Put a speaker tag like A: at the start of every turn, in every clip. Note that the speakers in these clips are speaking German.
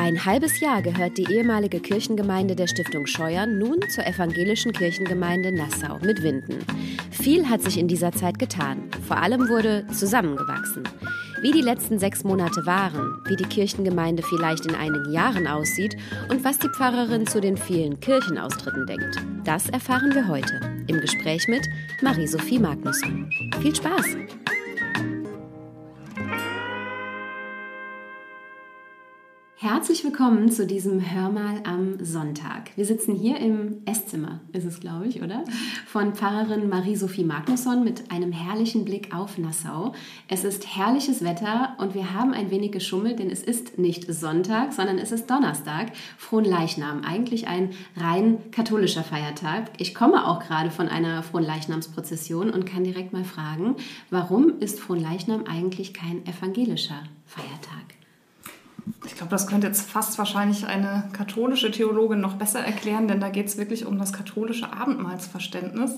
A: Ein halbes Jahr gehört die ehemalige Kirchengemeinde der Stiftung Scheuern nun zur evangelischen Kirchengemeinde Nassau mit Winden. Viel hat sich in dieser Zeit getan. Vor allem wurde zusammengewachsen. Wie die letzten sechs Monate waren, wie die Kirchengemeinde vielleicht in einigen Jahren aussieht und was die Pfarrerin zu den vielen Kirchenaustritten denkt, das erfahren wir heute im Gespräch mit Marie-Sophie Magnusson. Viel Spaß! Herzlich willkommen zu diesem Hörmal am Sonntag. Wir sitzen hier im Esszimmer, ist es, glaube ich, oder? Von Pfarrerin Marie-Sophie Magnusson mit einem herrlichen Blick auf Nassau. Es ist herrliches Wetter und wir haben ein wenig geschummelt, denn es ist nicht Sonntag, sondern es ist Donnerstag, Frohen Leichnam. Eigentlich ein rein katholischer Feiertag. Ich komme auch gerade von einer Frohen Leichnamsprozession und kann direkt mal fragen, warum ist Frohen Leichnam eigentlich kein evangelischer Feiertag?
B: Ich glaube, das könnte jetzt fast wahrscheinlich eine katholische Theologin noch besser erklären, denn da geht es wirklich um das katholische Abendmahlsverständnis.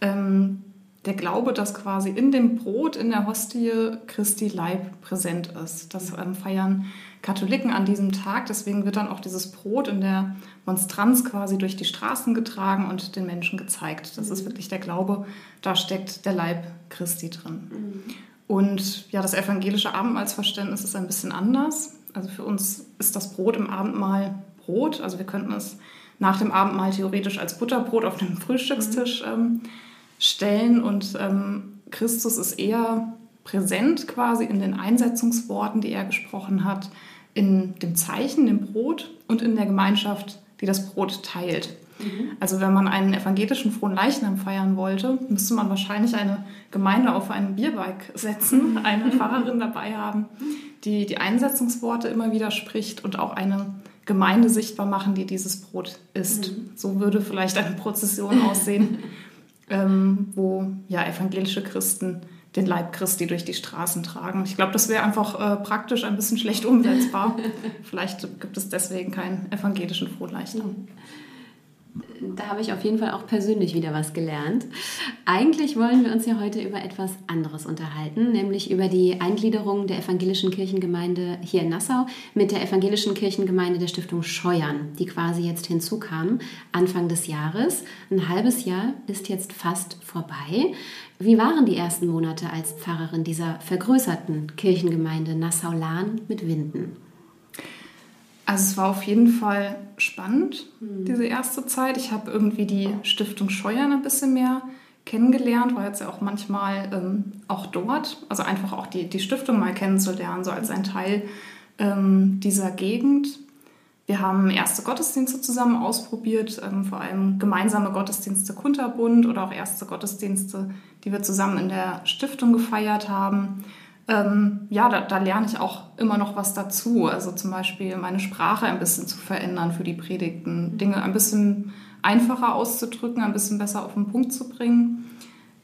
B: Ähm, der Glaube, dass quasi in dem Brot, in der Hostie Christi Leib präsent ist. Das ähm, feiern Katholiken an diesem Tag. Deswegen wird dann auch dieses Brot in der Monstranz quasi durch die Straßen getragen und den Menschen gezeigt. Das ist wirklich der Glaube, da steckt der Leib Christi drin. Mhm. Und ja, das evangelische Abendmahlsverständnis ist ein bisschen anders. Also für uns ist das Brot im Abendmahl Brot. Also wir könnten es nach dem Abendmahl theoretisch als Butterbrot auf dem Frühstückstisch mhm. ähm, stellen. Und ähm, Christus ist eher präsent quasi in den Einsetzungsworten, die er gesprochen hat, in dem Zeichen, dem Brot und in der Gemeinschaft, die das Brot teilt. Mhm. Also wenn man einen evangelischen frohen Leichnam feiern wollte, müsste man wahrscheinlich eine Gemeinde auf einen Bierbike setzen, eine Pfarrerin dabei haben, die die Einsetzungsworte immer wieder spricht und auch eine Gemeinde sichtbar machen, die dieses Brot isst. Mhm. So würde vielleicht eine Prozession aussehen, ähm, wo ja evangelische Christen den Leib Christi durch die Straßen tragen. Ich glaube, das wäre einfach äh, praktisch ein bisschen schlecht umsetzbar. vielleicht gibt es deswegen keinen evangelischen Frohleichnam.
A: Da habe ich auf jeden Fall auch persönlich wieder was gelernt. Eigentlich wollen wir uns ja heute über etwas anderes unterhalten, nämlich über die Eingliederung der evangelischen Kirchengemeinde hier in Nassau mit der evangelischen Kirchengemeinde der Stiftung Scheuern, die quasi jetzt hinzukam Anfang des Jahres. Ein halbes Jahr ist jetzt fast vorbei. Wie waren die ersten Monate als Pfarrerin dieser vergrößerten Kirchengemeinde Nassau-Lahn mit Winden?
B: Also es war auf jeden Fall spannend, mhm. diese erste Zeit. Ich habe irgendwie die Stiftung Scheuern ein bisschen mehr kennengelernt, war jetzt ja auch manchmal ähm, auch dort, also einfach auch die, die Stiftung mal kennenzulernen, so als ein Teil ähm, dieser Gegend. Wir haben erste Gottesdienste zusammen ausprobiert, ähm, vor allem gemeinsame Gottesdienste Kunterbund oder auch erste Gottesdienste, die wir zusammen in der Stiftung gefeiert haben ähm, ja, da, da, lerne ich auch immer noch was dazu. Also zum Beispiel meine Sprache ein bisschen zu verändern für die Predigten, Dinge ein bisschen einfacher auszudrücken, ein bisschen besser auf den Punkt zu bringen.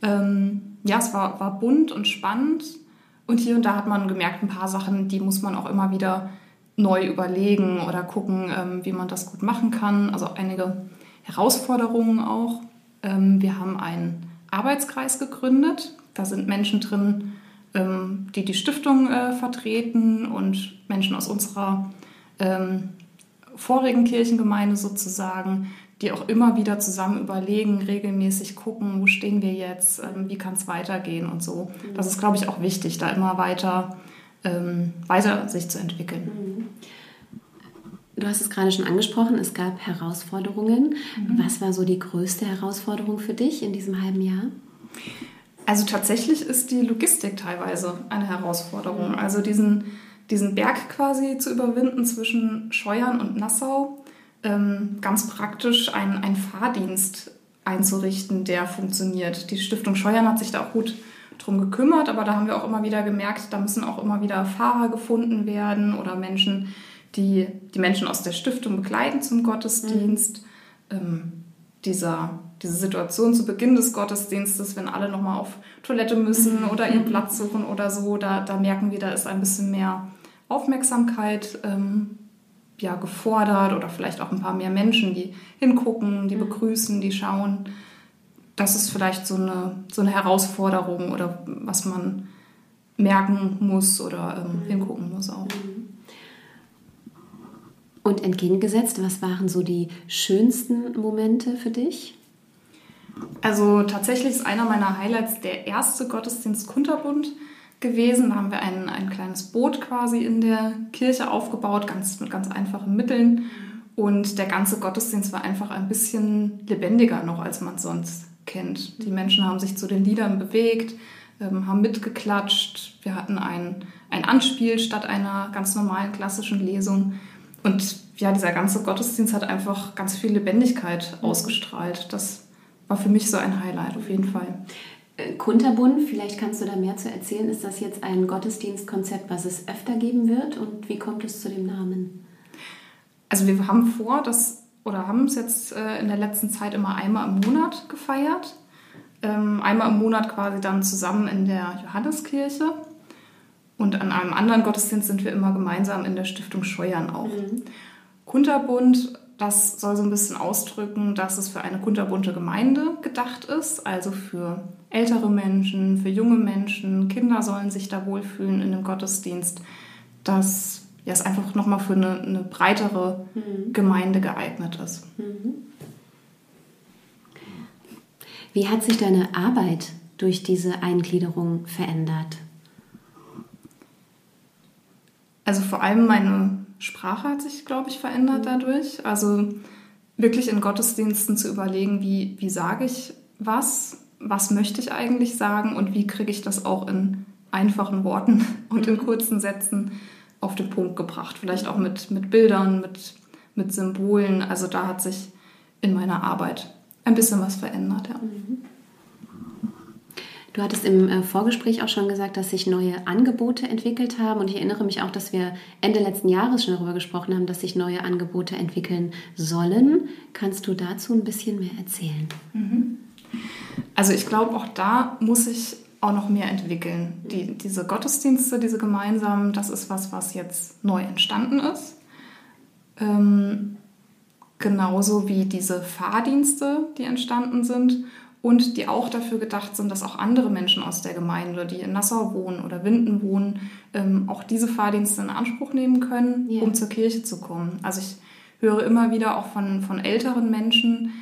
B: Ähm, ja, es war, war bunt und spannend. Und hier und da hat man gemerkt, ein paar Sachen, die muss man auch immer wieder neu überlegen oder gucken, ähm, wie man das gut machen kann. Also einige Herausforderungen auch. Ähm, wir haben einen Arbeitskreis gegründet. Da sind Menschen drin, ähm, die die Stiftung äh, vertreten und Menschen aus unserer ähm, vorigen Kirchengemeinde sozusagen, die auch immer wieder zusammen überlegen, regelmäßig gucken, wo stehen wir jetzt, ähm, wie kann es weitergehen und so. Das ist, glaube ich, auch wichtig, da immer weiter, ähm, weiter sich zu entwickeln.
A: Mhm. Du hast es gerade schon angesprochen, es gab Herausforderungen. Mhm. Was war so die größte Herausforderung für dich in diesem halben Jahr?
B: Also tatsächlich ist die Logistik teilweise eine Herausforderung. Also diesen, diesen Berg quasi zu überwinden zwischen Scheuern und Nassau, ähm, ganz praktisch einen, einen Fahrdienst einzurichten, der funktioniert. Die Stiftung Scheuern hat sich da auch gut drum gekümmert, aber da haben wir auch immer wieder gemerkt, da müssen auch immer wieder Fahrer gefunden werden oder Menschen, die die Menschen aus der Stiftung begleiten zum Gottesdienst. Mhm. Ähm, dieser diese Situation zu Beginn des Gottesdienstes, wenn alle nochmal auf Toilette müssen oder ihren Platz suchen oder so, da, da merken wir, da ist ein bisschen mehr Aufmerksamkeit ähm, ja, gefordert oder vielleicht auch ein paar mehr Menschen, die hingucken, die begrüßen, die schauen. Das ist vielleicht so eine, so eine Herausforderung oder was man merken muss oder ähm, hingucken muss auch.
A: Und entgegengesetzt, was waren so die schönsten Momente für dich?
B: Also tatsächlich ist einer meiner Highlights der erste Gottesdienst Kunterbund gewesen. Da haben wir ein, ein kleines Boot quasi in der Kirche aufgebaut, ganz, mit ganz einfachen Mitteln. Und der ganze Gottesdienst war einfach ein bisschen lebendiger noch, als man sonst kennt. Die Menschen haben sich zu den Liedern bewegt, ähm, haben mitgeklatscht. Wir hatten ein, ein Anspiel statt einer ganz normalen klassischen Lesung. Und ja, dieser ganze Gottesdienst hat einfach ganz viel Lebendigkeit ausgestrahlt. Das war für mich so ein Highlight auf jeden Fall.
A: Äh, Kunterbund, vielleicht kannst du da mehr zu erzählen. Ist das jetzt ein Gottesdienstkonzept, was es öfter geben wird? Und wie kommt es zu dem Namen?
B: Also wir haben vor, dass oder haben es jetzt äh, in der letzten Zeit immer einmal im Monat gefeiert. Ähm, einmal im Monat quasi dann zusammen in der Johanneskirche. Und an einem anderen Gottesdienst sind wir immer gemeinsam in der Stiftung Scheuern auch. Mhm. Kunterbund das soll so ein bisschen ausdrücken, dass es für eine kunterbunte Gemeinde gedacht ist, also für ältere Menschen, für junge Menschen, Kinder sollen sich da wohlfühlen in dem Gottesdienst, dass ja, es einfach nochmal für eine, eine breitere mhm. Gemeinde geeignet ist. Mhm.
A: Wie hat sich deine Arbeit durch diese Eingliederung verändert?
B: Also vor allem meine Sprache hat sich, glaube ich, verändert mhm. dadurch. Also wirklich in Gottesdiensten zu überlegen, wie, wie sage ich was, was möchte ich eigentlich sagen und wie kriege ich das auch in einfachen Worten und in mhm. kurzen Sätzen auf den Punkt gebracht. Vielleicht auch mit, mit Bildern, mit, mit Symbolen. Also da hat sich in meiner Arbeit ein bisschen was verändert. Ja. Mhm.
A: Du hattest im äh, Vorgespräch auch schon gesagt, dass sich neue Angebote entwickelt haben. Und ich erinnere mich auch, dass wir Ende letzten Jahres schon darüber gesprochen haben, dass sich neue Angebote entwickeln sollen. Kannst du dazu ein bisschen mehr erzählen?
B: Mhm. Also ich glaube, auch da muss ich auch noch mehr entwickeln. Die, diese Gottesdienste, diese gemeinsamen, das ist was, was jetzt neu entstanden ist. Ähm, genauso wie diese Fahrdienste, die entstanden sind und die auch dafür gedacht sind, dass auch andere Menschen aus der Gemeinde, die in Nassau wohnen oder Winden wohnen, ähm, auch diese Fahrdienste in Anspruch nehmen können, yeah. um zur Kirche zu kommen. Also ich höre immer wieder auch von, von älteren Menschen,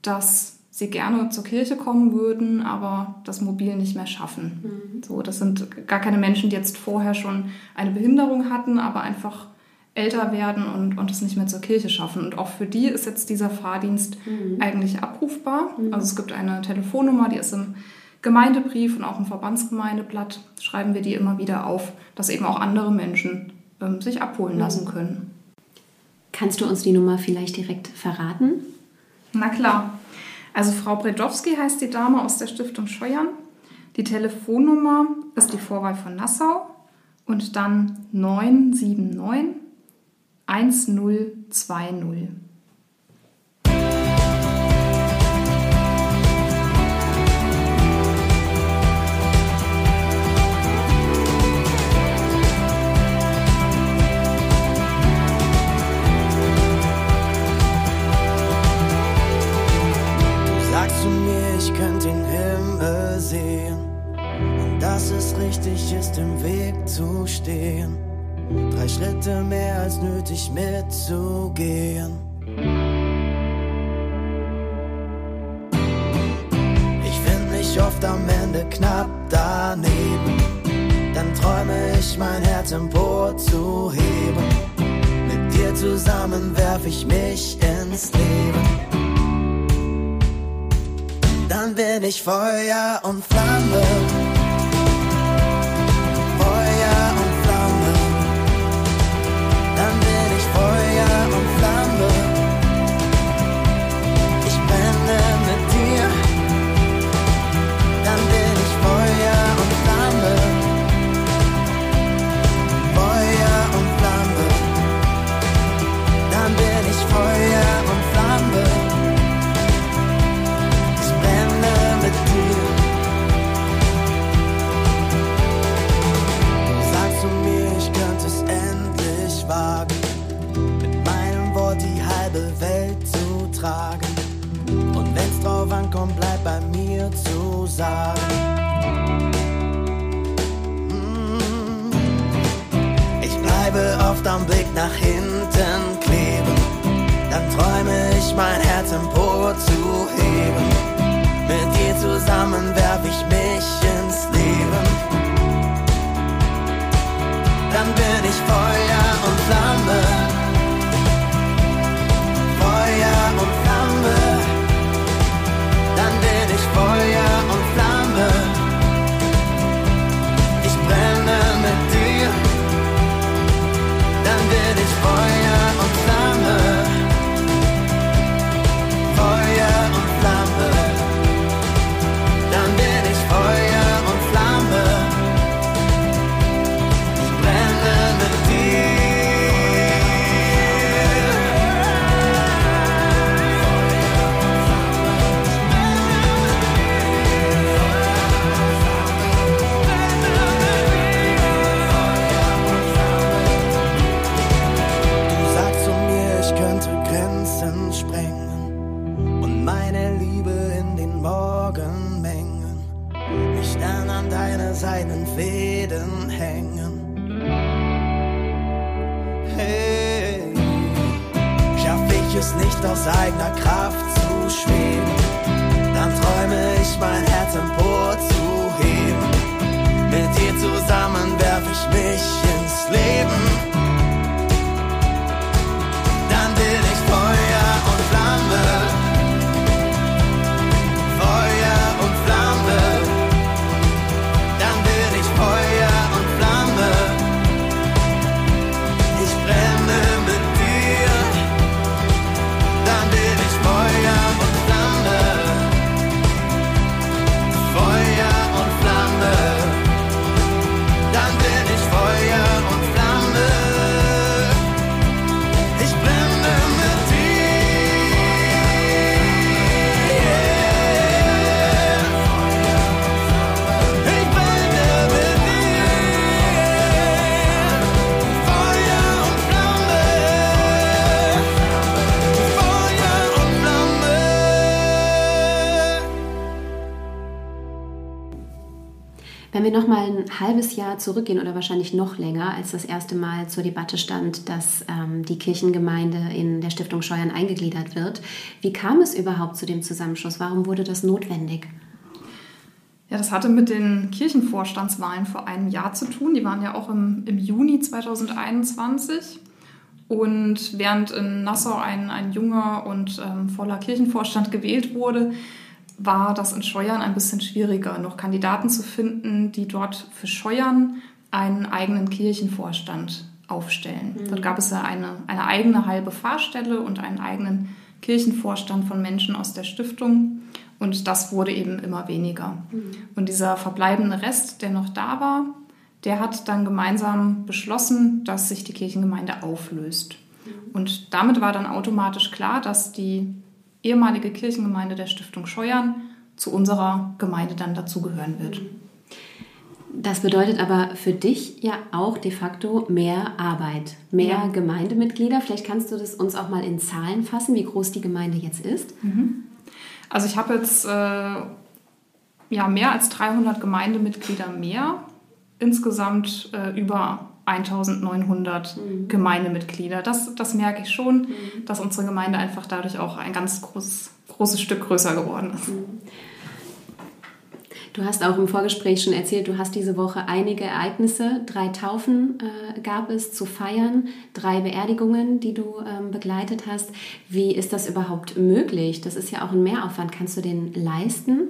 B: dass sie gerne zur Kirche kommen würden, aber das Mobil nicht mehr schaffen. Mhm. So, das sind gar keine Menschen, die jetzt vorher schon eine Behinderung hatten, aber einfach älter werden und, und es nicht mehr zur Kirche schaffen. Und auch für die ist jetzt dieser Fahrdienst mhm. eigentlich abrufbar. Mhm. Also es gibt eine Telefonnummer, die ist im Gemeindebrief und auch im Verbandsgemeindeblatt schreiben wir die immer wieder auf, dass eben auch andere Menschen ähm, sich abholen mhm. lassen können.
A: Kannst du uns die Nummer vielleicht direkt verraten?
B: Na klar. Also Frau Bredowski heißt die Dame aus der Stiftung Scheuern. Die Telefonnummer ist die Vorwahl von Nassau und dann 979 1020.
C: ich könnte den Himmel sehen und dass es richtig ist, im Weg zu stehen. Drei Schritte mehr als nötig mitzugehen. Ich find mich oft am Ende knapp daneben. Dann träume ich mein Herz empor zu heben. Mit dir zusammen werf ich mich ins Leben. Dann bin ich Feuer und Flamme.
A: Wenn wir noch mal ein halbes Jahr zurückgehen oder wahrscheinlich noch länger, als das erste Mal zur Debatte stand, dass ähm, die Kirchengemeinde in der Stiftung Scheuern eingegliedert wird, wie kam es überhaupt zu dem Zusammenschluss? Warum wurde das notwendig?
B: Ja, das hatte mit den Kirchenvorstandswahlen vor einem Jahr zu tun. Die waren ja auch im, im Juni 2021. Und während in Nassau ein, ein junger und ähm, voller Kirchenvorstand gewählt wurde, war das in Scheuern ein bisschen schwieriger, noch Kandidaten zu finden, die dort für Scheuern einen eigenen Kirchenvorstand aufstellen. Dort gab es ja eine, eine eigene halbe Fahrstelle und einen eigenen Kirchenvorstand von Menschen aus der Stiftung. Und das wurde eben immer weniger. Und dieser verbleibende Rest, der noch da war, der hat dann gemeinsam beschlossen, dass sich die Kirchengemeinde auflöst. Und damit war dann automatisch klar, dass die ehemalige Kirchengemeinde der Stiftung Scheuern zu unserer Gemeinde dann dazugehören wird.
A: Das bedeutet aber für dich ja auch de facto mehr Arbeit, mehr
B: Ja.
A: Gemeindemitglieder. Vielleicht kannst du das uns auch mal in Zahlen fassen, wie groß die Gemeinde jetzt ist.
B: Also ich habe jetzt äh, ja, mehr als 300 Gemeindemitglieder mehr. Insgesamt äh, über 1900 Gemeindemitglieder. Das, das merke ich schon, dass unsere Gemeinde einfach dadurch auch ein ganz großes, großes Stück größer geworden ist.
A: Du hast auch im Vorgespräch schon erzählt, du hast diese Woche einige Ereignisse. Drei Taufen äh, gab es zu feiern, drei Beerdigungen, die du ähm, begleitet hast. Wie ist das überhaupt möglich? Das ist ja auch ein Mehraufwand. Kannst du den leisten?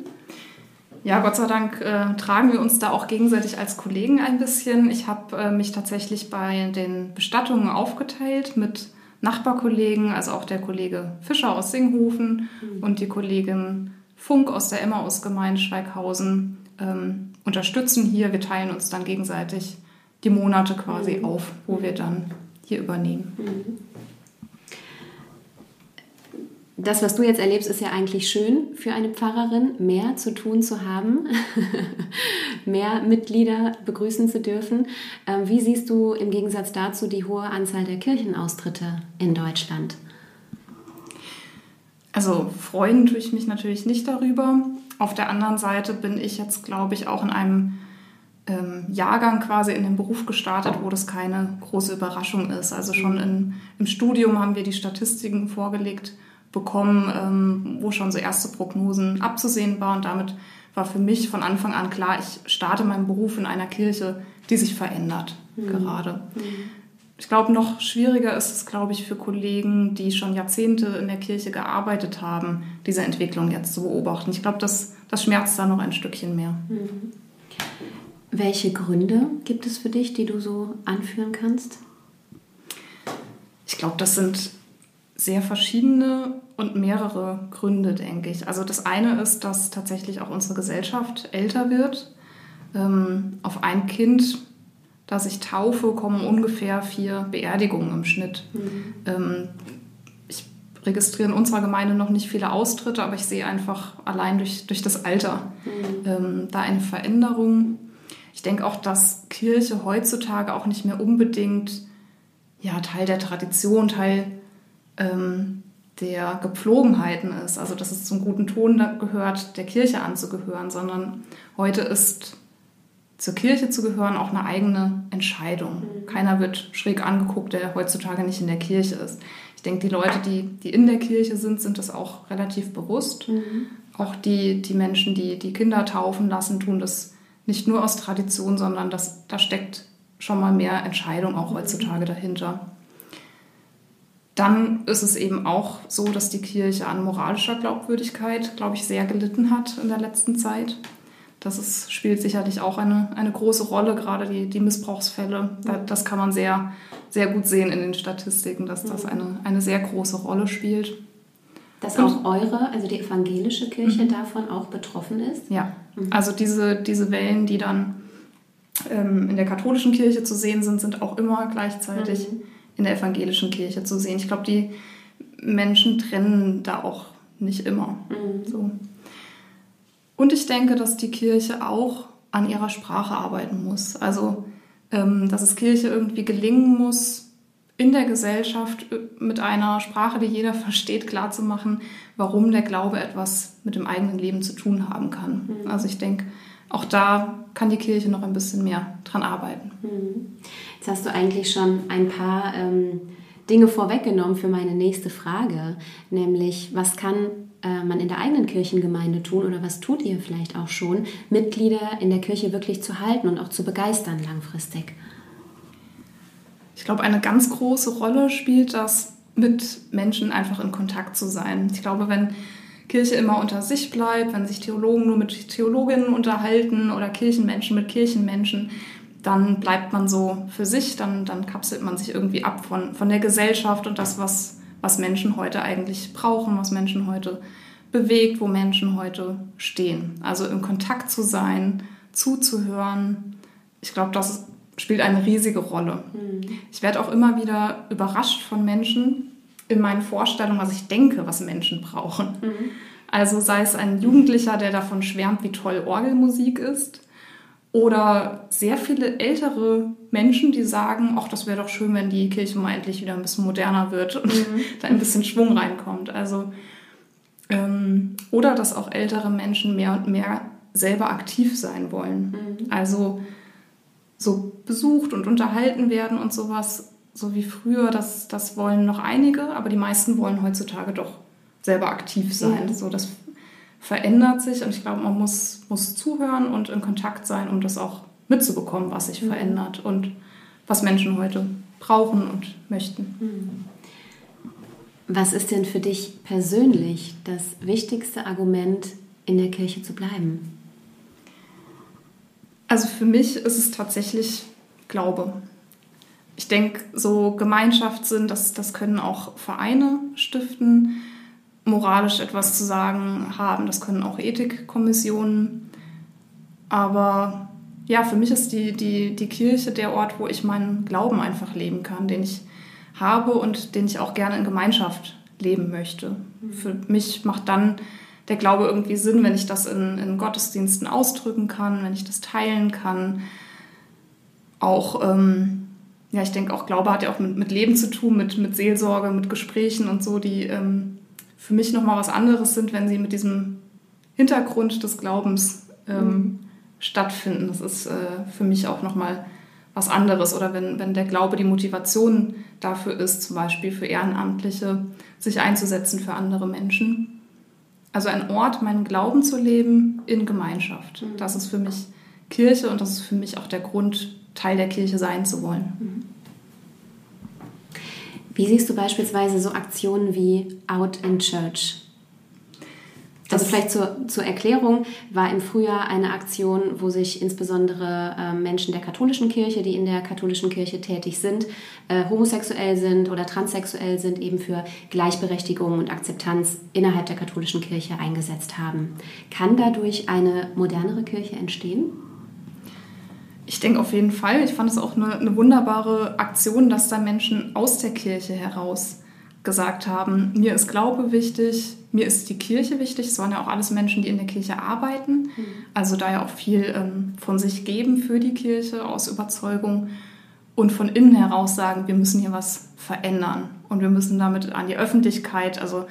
B: Ja, Gott sei Dank äh, tragen wir uns da auch gegenseitig als Kollegen ein bisschen. Ich habe äh, mich tatsächlich bei den Bestattungen aufgeteilt mit Nachbarkollegen, also auch der Kollege Fischer aus Singhofen und die Kollegin Funk aus der Emmaus-Gemeinde Schweighausen ähm, unterstützen hier. Wir teilen uns dann gegenseitig die Monate quasi auf, wo wir dann hier übernehmen.
A: Das, was du jetzt erlebst, ist ja eigentlich schön für eine Pfarrerin, mehr zu tun zu haben, mehr Mitglieder begrüßen zu dürfen. Ähm, Wie siehst du im Gegensatz dazu die hohe Anzahl der Kirchenaustritte in Deutschland?
B: Also freuen tue ich mich natürlich nicht darüber. Auf der anderen Seite bin ich jetzt, glaube ich, auch in einem ähm, Jahrgang quasi in den Beruf gestartet, wo das keine große Überraschung ist. Also schon in, im Studium haben wir die Statistiken vorgelegt bekommen, ähm, wo schon so erste Prognosen abzusehen waren. Und damit war für mich von Anfang an klar, ich starte meinen Beruf in einer Kirche, die sich verändert mhm. gerade. Mhm. Ich glaube, noch schwieriger ist es, glaube ich, für Kollegen, die schon Jahrzehnte in der Kirche gearbeitet haben, diese Entwicklung jetzt zu beobachten. Ich glaube, das, das schmerzt da noch ein Stückchen mehr. Mhm.
A: Welche Gründe gibt es für dich, die du so anführen kannst?
B: Ich glaube, das sind sehr verschiedene und mehrere Gründe, denke ich. Also das eine ist, dass tatsächlich auch unsere Gesellschaft älter wird. Ähm, auf ein Kind, das ich taufe, kommen ungefähr vier Beerdigungen im Schnitt. Mhm. Ähm, ich registriere in unserer Gemeinde noch nicht viele Austritte, aber ich sehe einfach allein durch, durch das Alter mhm. ähm, da eine Veränderung. Ich denke auch, dass Kirche heutzutage auch nicht mehr unbedingt ja, Teil der Tradition, Teil ähm, der Gepflogenheiten ist, also dass es zum guten Ton gehört, der Kirche anzugehören, sondern heute ist zur Kirche zu gehören auch eine eigene Entscheidung. Mhm. Keiner wird schräg angeguckt, der heutzutage nicht in der Kirche ist. Ich denke, die Leute, die, die in der Kirche sind, sind das auch relativ bewusst. Mhm. Auch die, die Menschen, die die Kinder taufen lassen, tun das nicht nur aus Tradition, sondern das, da steckt schon mal mehr Entscheidung auch heutzutage dahinter. Dann ist es eben auch so, dass die Kirche an moralischer Glaubwürdigkeit, glaube ich, sehr gelitten hat in der letzten Zeit. Das ist, spielt sicherlich auch eine, eine große Rolle, gerade die, die Missbrauchsfälle. Das kann man sehr, sehr gut sehen in den Statistiken, dass das eine, eine sehr große Rolle spielt.
A: Dass auch eure, also die evangelische Kirche, mhm. davon auch betroffen ist?
B: Ja, mhm. also diese, diese Wellen, die dann ähm, in der katholischen Kirche zu sehen sind, sind auch immer gleichzeitig mhm in der evangelischen Kirche zu sehen. Ich glaube, die Menschen trennen da auch nicht immer. Mhm. So. Und ich denke, dass die Kirche auch an ihrer Sprache arbeiten muss. Also, ähm, dass es Kirche irgendwie gelingen muss, in der Gesellschaft äh, mit einer Sprache, die jeder versteht, klarzumachen, warum der Glaube etwas mit dem eigenen Leben zu tun haben kann. Mhm. Also ich denke, auch da kann die Kirche noch ein bisschen mehr dran arbeiten.
A: Mhm. Jetzt hast du eigentlich schon ein paar ähm, Dinge vorweggenommen für meine nächste Frage, nämlich was kann äh, man in der eigenen Kirchengemeinde tun oder was tut ihr vielleicht auch schon, Mitglieder in der Kirche wirklich zu halten und auch zu begeistern langfristig?
B: Ich glaube, eine ganz große Rolle spielt das, mit Menschen einfach in Kontakt zu sein. Ich glaube, wenn Kirche immer unter sich bleibt, wenn sich Theologen nur mit Theologinnen unterhalten oder Kirchenmenschen mit Kirchenmenschen, dann bleibt man so für sich, dann, dann kapselt man sich irgendwie ab von, von der Gesellschaft und das, was, was Menschen heute eigentlich brauchen, was Menschen heute bewegt, wo Menschen heute stehen. Also im Kontakt zu sein, zuzuhören, ich glaube, das spielt eine riesige Rolle. Mhm. Ich werde auch immer wieder überrascht von Menschen, in meinen Vorstellungen, was ich denke, was Menschen brauchen. Mhm. Also sei es ein Jugendlicher, der davon schwärmt, wie toll Orgelmusik ist, oder sehr viele ältere Menschen, die sagen, ach, das wäre doch schön, wenn die Kirche mal endlich wieder ein bisschen moderner wird und mhm. da ein bisschen Schwung reinkommt. Also ähm, oder dass auch ältere Menschen mehr und mehr selber aktiv sein wollen. Mhm. Also so besucht und unterhalten werden und sowas so wie früher, das, das wollen noch einige, aber die meisten wollen heutzutage doch selber aktiv sein. Ja. So, das verändert sich und ich glaube, man muss, muss zuhören und in Kontakt sein, um das auch mitzubekommen, was sich mhm. verändert und was Menschen heute brauchen und möchten. Mhm.
A: Was ist denn für dich persönlich das wichtigste Argument, in der Kirche zu bleiben?
B: Also für mich ist es tatsächlich Glaube ich denke, so Gemeinschaftssinn, das, das können auch Vereine stiften, moralisch etwas zu sagen haben, das können auch Ethikkommissionen. Aber ja, für mich ist die, die, die Kirche der Ort, wo ich meinen Glauben einfach leben kann, den ich habe und den ich auch gerne in Gemeinschaft leben möchte. Für mich macht dann der Glaube irgendwie Sinn, wenn ich das in, in Gottesdiensten ausdrücken kann, wenn ich das teilen kann. Auch ähm, ja, ich denke auch Glaube hat ja auch mit, mit Leben zu tun, mit, mit Seelsorge, mit Gesprächen und so, die ähm, für mich nochmal was anderes sind, wenn sie mit diesem
D: Hintergrund des Glaubens ähm, mhm. stattfinden. Das ist äh, für mich auch nochmal was anderes. Oder wenn, wenn der Glaube die Motivation dafür ist, zum Beispiel für Ehrenamtliche, sich einzusetzen für andere Menschen. Also ein Ort, meinen Glauben zu leben in Gemeinschaft. Mhm. Das ist für mich Kirche und das ist für mich auch der Grund, Teil der Kirche sein zu wollen. Mhm.
A: Wie siehst du beispielsweise so Aktionen wie Out in Church? Also vielleicht zur, zur Erklärung war im Frühjahr eine Aktion, wo sich insbesondere äh, Menschen der katholischen Kirche, die in der katholischen Kirche tätig sind, äh, homosexuell sind oder transsexuell sind, eben für Gleichberechtigung und Akzeptanz innerhalb der katholischen Kirche eingesetzt haben. Kann dadurch eine modernere Kirche entstehen?
D: Ich denke auf jeden Fall. Ich fand es auch eine, eine wunderbare Aktion, dass da Menschen aus der Kirche heraus gesagt haben, mir ist Glaube wichtig, mir ist die Kirche wichtig. Es waren ja auch alles Menschen, die in der Kirche arbeiten, mhm. also da ja auch viel ähm, von sich geben für die Kirche aus Überzeugung und von innen heraus sagen, wir müssen hier was verändern und wir müssen damit an die Öffentlichkeit, also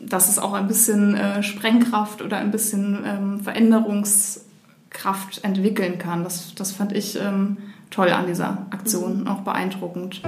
D: dass es auch ein bisschen äh, Sprengkraft oder ein bisschen ähm, Veränderungskraft entwickeln kann. Das, das fand ich ähm, toll an dieser Aktion, mhm. auch beeindruckend.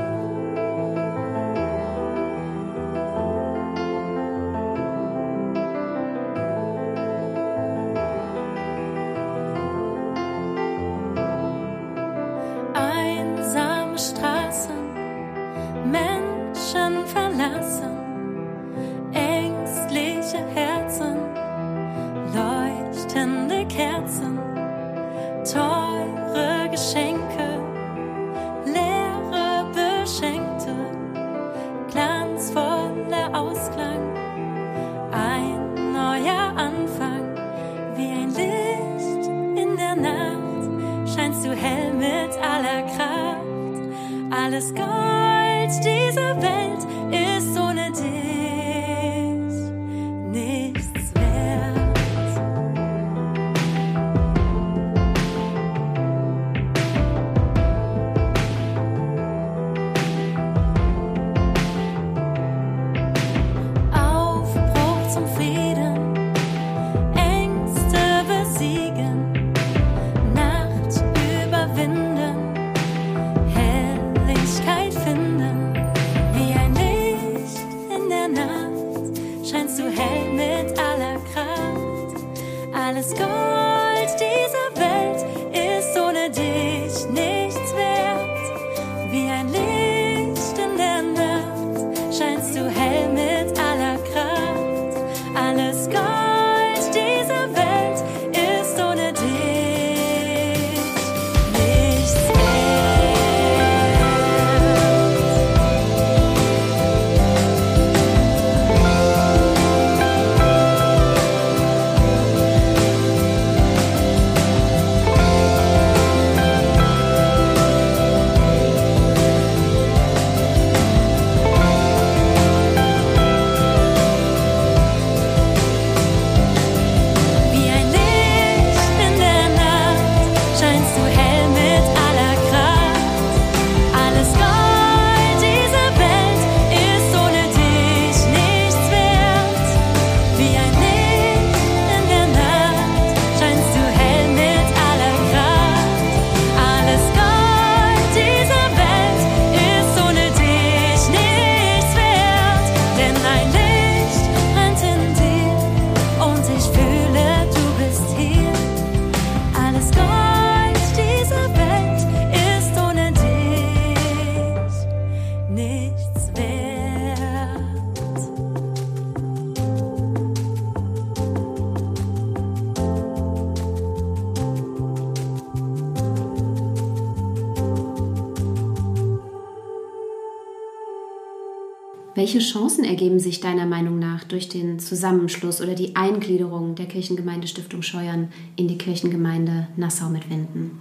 A: Welche Chancen ergeben sich deiner Meinung nach durch den Zusammenschluss oder die Eingliederung der Kirchengemeindestiftung Scheuern in die Kirchengemeinde Nassau mit Winden?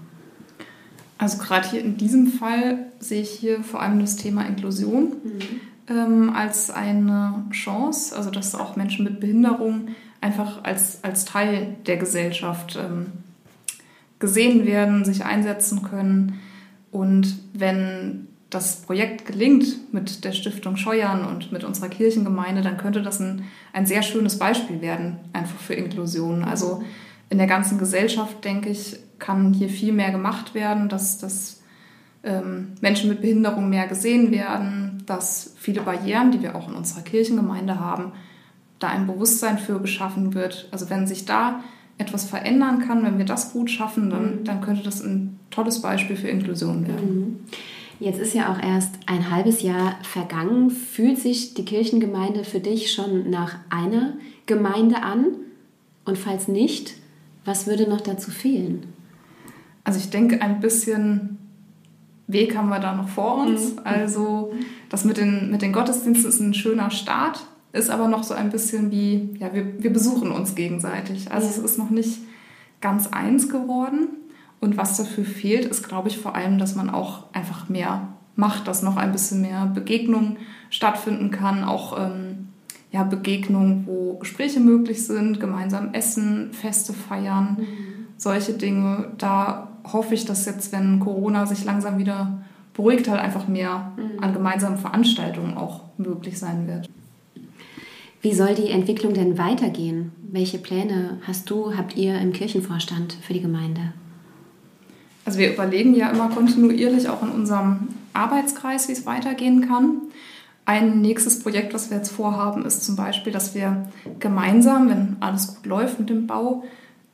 D: Also gerade hier in diesem Fall sehe ich hier vor allem das Thema Inklusion mhm. ähm, als eine Chance, also dass auch Menschen mit Behinderung einfach als, als Teil der Gesellschaft ähm, gesehen werden, sich einsetzen können. Und wenn
B: das Projekt gelingt mit der Stiftung Scheuern und mit unserer Kirchengemeinde, dann könnte das ein, ein sehr schönes Beispiel werden, einfach für Inklusion. Also in der ganzen Gesellschaft, denke ich, kann hier viel mehr gemacht werden, dass, dass ähm, Menschen mit Behinderung mehr gesehen werden, dass viele Barrieren, die wir auch in unserer Kirchengemeinde haben, da ein Bewusstsein für geschaffen wird. Also wenn sich da etwas verändern kann, wenn wir das gut schaffen, dann, mhm. dann könnte das ein tolles Beispiel für Inklusion werden.
A: Mhm. Jetzt ist ja auch erst ein halbes Jahr vergangen. Fühlt sich die Kirchengemeinde für dich schon nach einer Gemeinde an? Und falls nicht, was würde noch dazu fehlen?
B: Also ich denke, ein bisschen Weg haben wir da noch vor uns. Mhm. Also das mit den, mit den Gottesdiensten ist ein schöner Start ist aber noch so ein bisschen wie, ja, wir, wir besuchen uns gegenseitig. Also ja. es ist noch nicht ganz eins geworden. Und was dafür fehlt, ist, glaube ich, vor allem, dass man auch einfach mehr macht, dass noch ein bisschen mehr Begegnung stattfinden kann, auch ähm, ja, Begegnungen, wo Gespräche möglich sind, gemeinsam essen, Feste feiern, mhm. solche Dinge. Da hoffe ich, dass jetzt, wenn Corona sich langsam wieder beruhigt, halt einfach mehr mhm. an gemeinsamen Veranstaltungen auch möglich sein wird.
A: Wie soll die Entwicklung denn weitergehen? Welche Pläne hast du, habt ihr im Kirchenvorstand für die Gemeinde?
B: Also wir überlegen ja immer kontinuierlich auch in unserem Arbeitskreis, wie es weitergehen kann. Ein nächstes Projekt, was wir jetzt vorhaben, ist zum Beispiel, dass wir gemeinsam, wenn alles gut läuft mit dem Bau,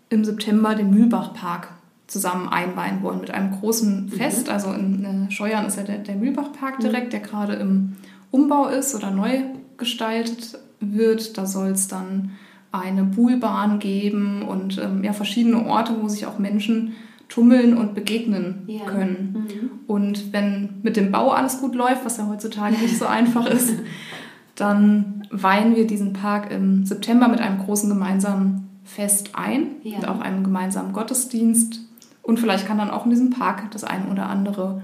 B: im September den Mühlbachpark zusammen einweihen wollen mit einem großen mhm. Fest. Mhm. Also in äh, Scheuern ist ja der, der Mühlbachpark mhm. direkt, der gerade im Umbau ist oder neu gestaltet wird. Da soll es dann eine Buhlbahn geben und ähm, ja, verschiedene Orte, wo sich auch Menschen tummeln und begegnen ja. können. Mhm. Und wenn mit dem Bau alles gut läuft, was ja heutzutage nicht so einfach ist, dann weihen wir diesen Park im September mit einem großen gemeinsamen Fest ein ja. und auch einem gemeinsamen Gottesdienst. Und vielleicht kann dann auch in diesem Park das eine oder andere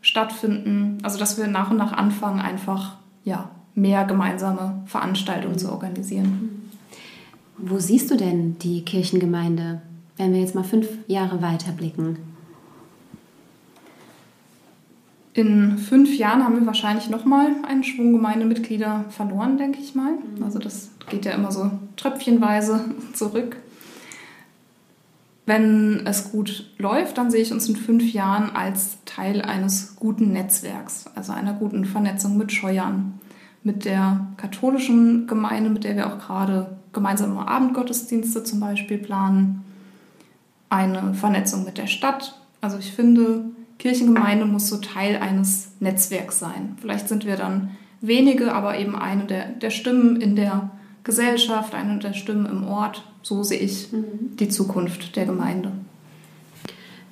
B: stattfinden. Also dass wir nach und nach anfangen, einfach ja, mehr gemeinsame Veranstaltungen zu organisieren.
A: Wo siehst du denn die Kirchengemeinde, wenn wir jetzt mal fünf Jahre weiterblicken?
B: In fünf Jahren haben wir wahrscheinlich nochmal einen Schwung Gemeindemitglieder verloren, denke ich mal. Mhm. Also das geht ja immer so tröpfchenweise zurück. Wenn es gut läuft, dann sehe ich uns in fünf Jahren als Teil eines guten Netzwerks, also einer guten Vernetzung mit Scheuern, mit der katholischen Gemeinde, mit der wir auch gerade gemeinsame Abendgottesdienste zum Beispiel planen, eine Vernetzung mit der Stadt. Also ich finde, Kirchengemeinde muss so Teil eines Netzwerks sein. Vielleicht sind wir dann wenige, aber eben eine der, der Stimmen in der Gesellschaft, eine der Stimmen im Ort. So sehe ich mhm. die Zukunft der Gemeinde.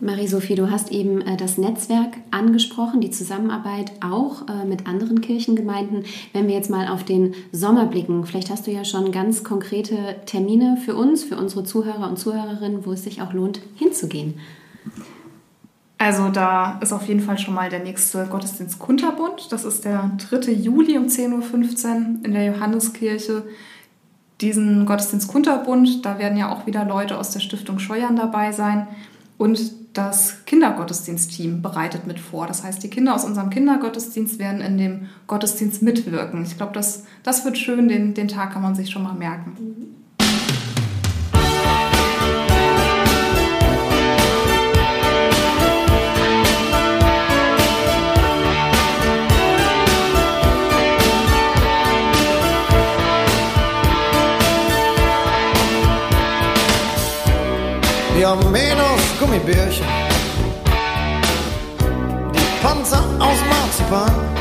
A: Marie-Sophie, du hast eben äh, das Netzwerk angesprochen, die Zusammenarbeit auch äh, mit anderen Kirchengemeinden. Wenn wir jetzt mal auf den Sommer blicken, vielleicht hast du ja schon ganz konkrete Termine für uns, für unsere Zuhörer und Zuhörerinnen, wo es sich auch lohnt, hinzugehen.
B: Also da ist auf jeden Fall schon mal der nächste Gottesdienst Kunterbund. Das ist der 3. Juli um 10.15 Uhr in der Johanneskirche. Diesen Gottesdienst Kunterbund, da werden ja auch wieder Leute aus der Stiftung Scheuern dabei sein. Und das Kindergottesdienstteam bereitet mit vor. Das heißt, die Kinder aus unserem Kindergottesdienst werden in dem Gottesdienst mitwirken. Ich glaube, das, das wird schön, den, den Tag kann man sich schon mal merken.
C: Wir haben Menos Gummibärchen, die Panzer aus Marzipan.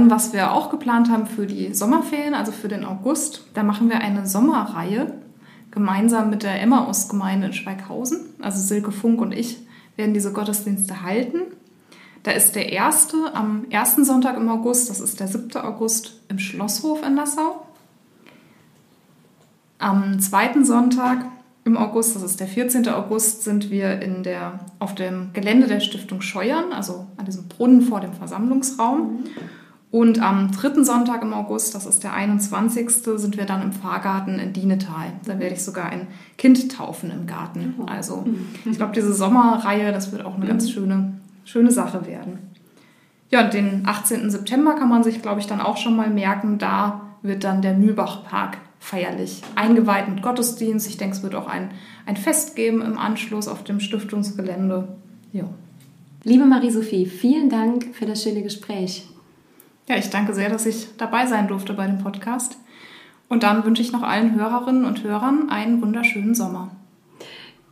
B: Dann, was wir auch geplant haben für die Sommerferien, also für den August, da machen wir eine Sommerreihe gemeinsam mit der Emmaus-Gemeinde in Schweighausen. Also Silke Funk und ich werden diese Gottesdienste halten. Da ist der erste am ersten Sonntag im August, das ist der 7. August im Schlosshof in Nassau. Am zweiten Sonntag im August, das ist der 14. August, sind wir in der, auf dem Gelände der Stiftung Scheuern, also an diesem Brunnen vor dem Versammlungsraum. Und am dritten Sonntag im August, das ist der 21., sind wir dann im Pfarrgarten in Dienetal. Da werde ich sogar ein Kind taufen im Garten. Also ich glaube, diese Sommerreihe, das wird auch eine ganz schöne, schöne Sache werden. Ja, den 18. September kann man sich, glaube ich, dann auch schon mal merken. Da wird dann der Mühlbachpark feierlich eingeweiht mit Gottesdienst. Ich denke, es wird auch ein, ein Fest geben im Anschluss auf dem Stiftungsgelände. Ja.
A: Liebe Marie-Sophie, vielen Dank für das schöne Gespräch.
B: Ja, ich danke sehr, dass ich dabei sein durfte bei dem Podcast. Und dann wünsche ich noch allen Hörerinnen und Hörern einen wunderschönen Sommer.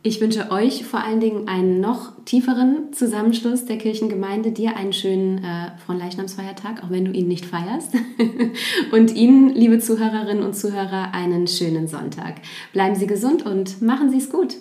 A: Ich wünsche euch vor allen Dingen einen noch tieferen Zusammenschluss der Kirchengemeinde, dir einen schönen äh, Fronleichnamsfeiertag, auch wenn du ihn nicht feierst. und Ihnen, liebe Zuhörerinnen und Zuhörer, einen schönen Sonntag. Bleiben Sie gesund und machen Sie es gut.